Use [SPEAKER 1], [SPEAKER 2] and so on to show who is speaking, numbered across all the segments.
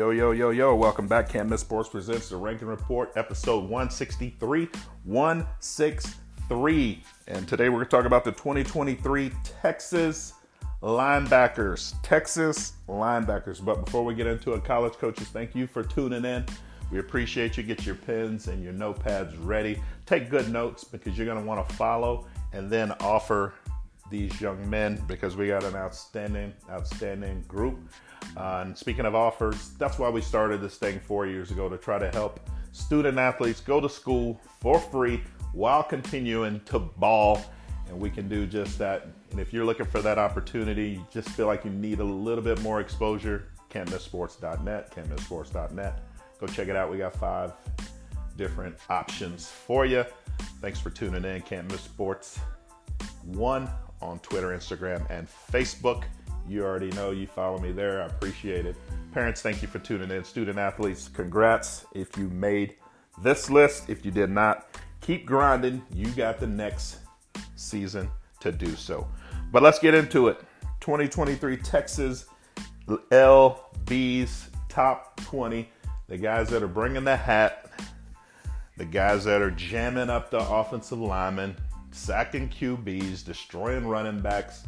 [SPEAKER 1] Yo, yo, yo, yo, welcome back. Can't Miss Sports presents the Ranking Report, episode 163. 163. And today we're going to talk about the 2023 Texas linebackers. Texas linebackers. But before we get into it, college coaches, thank you for tuning in. We appreciate you. Get your pens and your notepads ready. Take good notes because you're going to want to follow and then offer these young men because we got an outstanding, outstanding group. Uh, and speaking of offers, that's why we started this thing four years ago to try to help student athletes go to school for free while continuing to ball. And we can do just that. And if you're looking for that opportunity, you just feel like you need a little bit more exposure, can'tmisssports.net, can'tmisssports.net. Go check it out. We got five different options for you. Thanks for tuning in. Can't Miss Sports 1 on Twitter, Instagram, and Facebook. You already know you follow me there. I appreciate it. Parents, thank you for tuning in. Student athletes, congrats if you made this list. If you did not, keep grinding. You got the next season to do so. But let's get into it. 2023 Texas LB's top 20. The guys that are bringing the hat, the guys that are jamming up the offensive linemen, sacking QBs, destroying running backs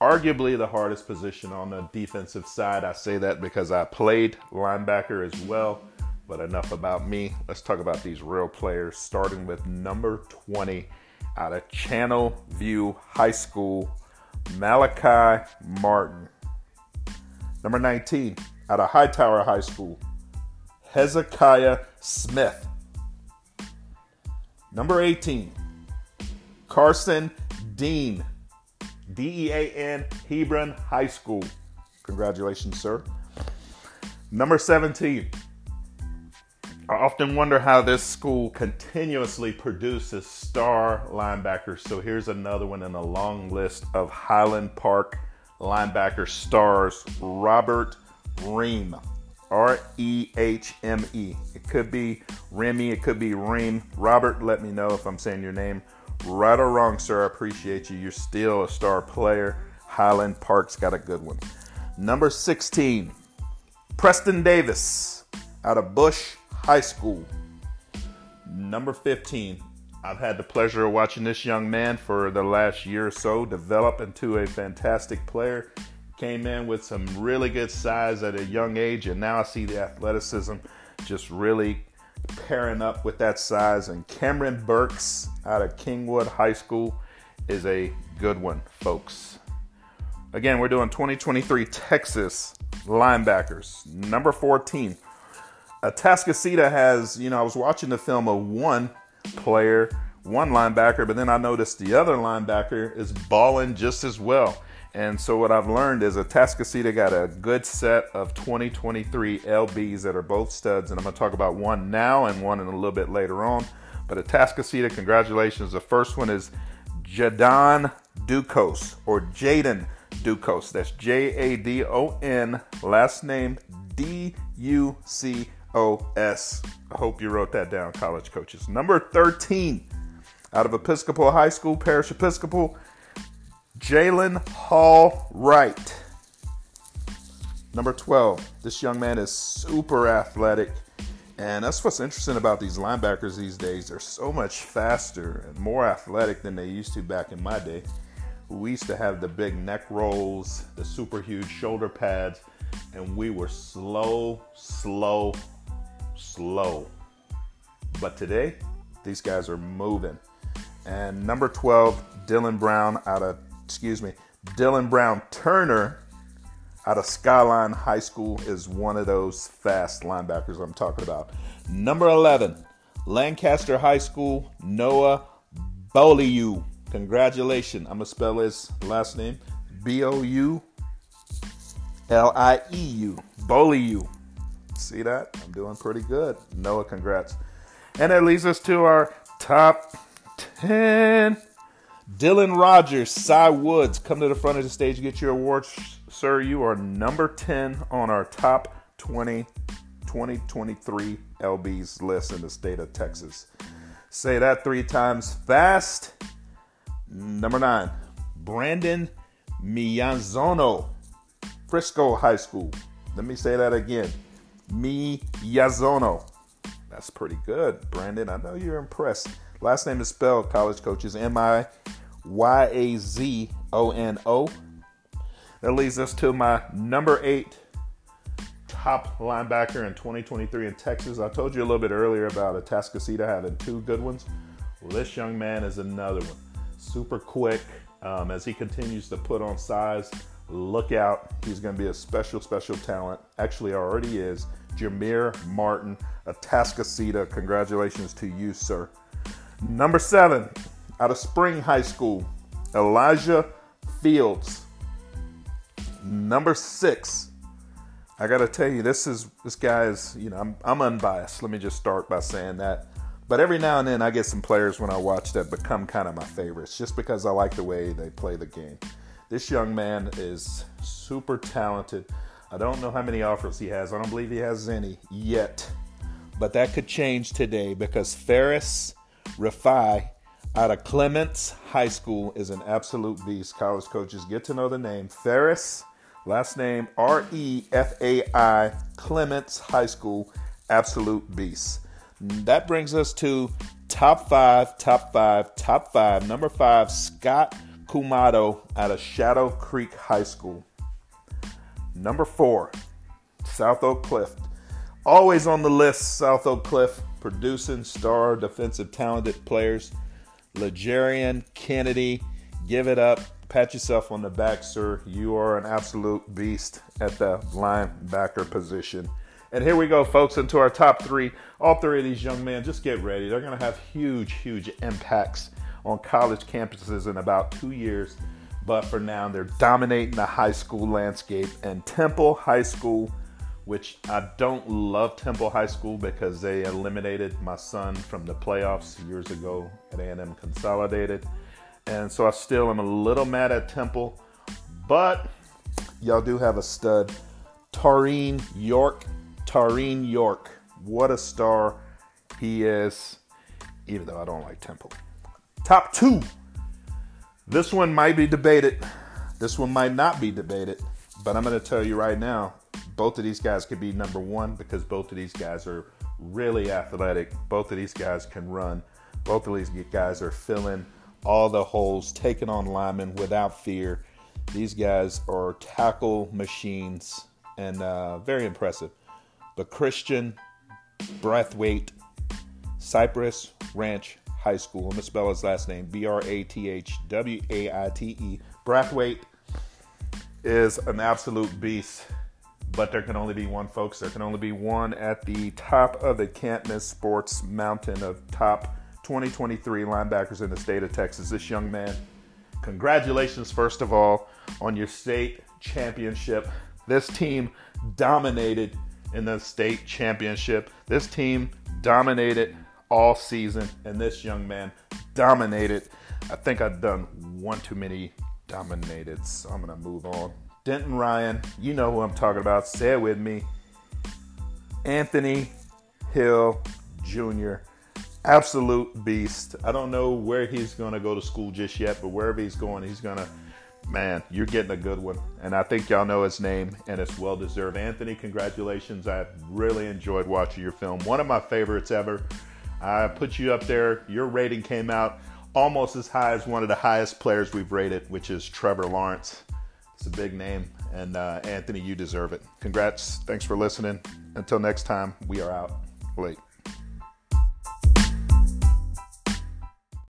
[SPEAKER 1] arguably the hardest position on the defensive side. I say that because I played linebacker as well. But enough about me. Let's talk about these real players, starting with number 20 out of Channel View High School, Malachi Martin. Number 19 out of Hightower High School, Hezekiah Smith. Number 18, Carson Dean D E A N, Hebron High School. Congratulations, sir. Number 17. I often wonder how this school continuously produces star linebackers. So here's another one in a long list of Highland Park linebacker stars Robert Rehme. R E H M E. It could be Remy, it could be Reem. Robert, let me know if I'm saying your name Right or wrong, sir, I appreciate you. You're still a star player. Highland Park's got a good one. Number 16, Preston Davis out of Bush High School. Number 15, I've had the pleasure of watching this young man for the last year or so develop into a fantastic player. Came in with some really good size at a young age, and now I see the athleticism just really pairing up with that size. And Cameron Burks out of Kingwood High School is a good one, folks. Again, we're doing 2023 Texas linebackers. Number 14. Atascocita has, you know, I was watching the film of one player, one linebacker, but then I noticed the other linebacker is balling just as well. And so what I've learned is a Atascocita got a good set of 2023 LBs that are both studs, and I'm going to talk about one now and one in a little bit later on. But a Atascocita, congratulations. The first one is Jadon Ducos or Jaden Ducos. That's J A D O N, last name D U C O S. I hope you wrote that down, college coaches. Number 13 out of Episcopal High School, Parish Episcopal. Jalen Hall Wright. Number 12. This young man is super athletic. And that's what's interesting about these linebackers these days. They're so much faster and more athletic than they used to back in my day. We used to have the big neck rolls, the super huge shoulder pads, and we were slow, slow, slow. But today, these guys are moving. And number 12, Dylan Brown out of excuse me, Dylan Brown Turner out of Skyline High School is one of those fast linebackers I'm talking about. Number 11, Lancaster High School, Noah Boulieu. Congratulations. I'm going to spell his last name B O U L I E U. Boulieu. See that? I'm doing pretty good. Noah, congrats. And that leads us to our top 10 Dylan Rogers, Cy Woods, come to the front of the stage get your awards, sir. You are number 10 on our top 20 2023 LB's list in the state of Texas. Say that three times fast. Number nine, Brandon Mianzono, Frisco High School. Let me say that again. Miyazono. That's pretty good, Brandon. I know you're impressed. Last name is spelled, college coaches, M I Y A Z O N O. That leads us to my number eight top linebacker in 2023 in Texas. I told you a little bit earlier about Atascocita having two good ones. Well, this young man is another one. Super quick um, as he continues to put on size. Look out. He's going to be a special, special talent. Actually, already is. Jameer Martin, Atascocita. Congratulations to you, sir. Number seven, out of Spring High School, Elijah Fields. Number six, I got to tell you, this is this guy is you know I'm I'm unbiased. Let me just start by saying that. But every now and then I get some players when I watch that become kind of my favorites, just because I like the way they play the game. This young man is super talented. I don't know how many offers he has. I don't believe he has any yet, but that could change today because Ferris Refai out of Clements High School is an absolute beast. College coaches get to know the name Ferris Last name R E F A I, Clements High School, absolute beast. That brings us to top five, top five, top five. Number five, Scott Kumado out of Shadow Creek High School. Number four, South Oak Cliff. Always on the list, South Oak Cliff, producing star defensive talented players. Legarian Kennedy, give it up pat yourself on the back, sir. You are an absolute beast at the linebacker position. And here we go, folks, into our top three. All three of these young men, just get ready. They're going to have huge, huge impacts on college campuses in about two years. But for now, they're dominating the high school landscape. And Temple High School, which I don't love Temple High School because they eliminated my son from the playoffs years ago at A&M Consolidated. And so I still am a little mad at Temple, but y'all do have a stud. Taurean York. Taurean York. What a star he is, even though I don't like Temple. Top two. This one might be debated. This one might not be debated. But I'm going to tell you right now, both of these guys could be number one because both of these guys are really athletic. Both of these guys can run. Both of these guys are filling all the holes, taking on linemen without fear. These guys are tackle machines and uh, very impressive. But Christian Brathwaite, Cypress Ranch High School. Going to spell his last name B R A T H W A I T E. Brathwaite is an absolute beast, but there can only be one, folks. There can only be one at the top of the Can't Miss Sports mountain of top 2023 linebackers in the state of Texas. This young man, congratulations, first of all, on your state championship. This team dominated in the state championship. This team dominated all season, and this young man dominated. I think I've done one too many dominated, so I'm going to move on. Denton Ryan, you know who I'm talking about. Say it with me. Anthony Hill Jr absolute beast. I don't know where he's going to go to school just yet, but wherever he's going, he's going to, man, you're getting a good one. And I think y'all know his name, and it's well deserved. Anthony, congratulations. I really enjoyed watching your film. One of my favorites ever. I put you up there. Your rating came out almost as high as one of the highest players we've rated, which is Trevor Lawrence. It's a big name. And uh, Anthony, you deserve it. Congrats. Thanks for listening. Until next time, we are out. Late.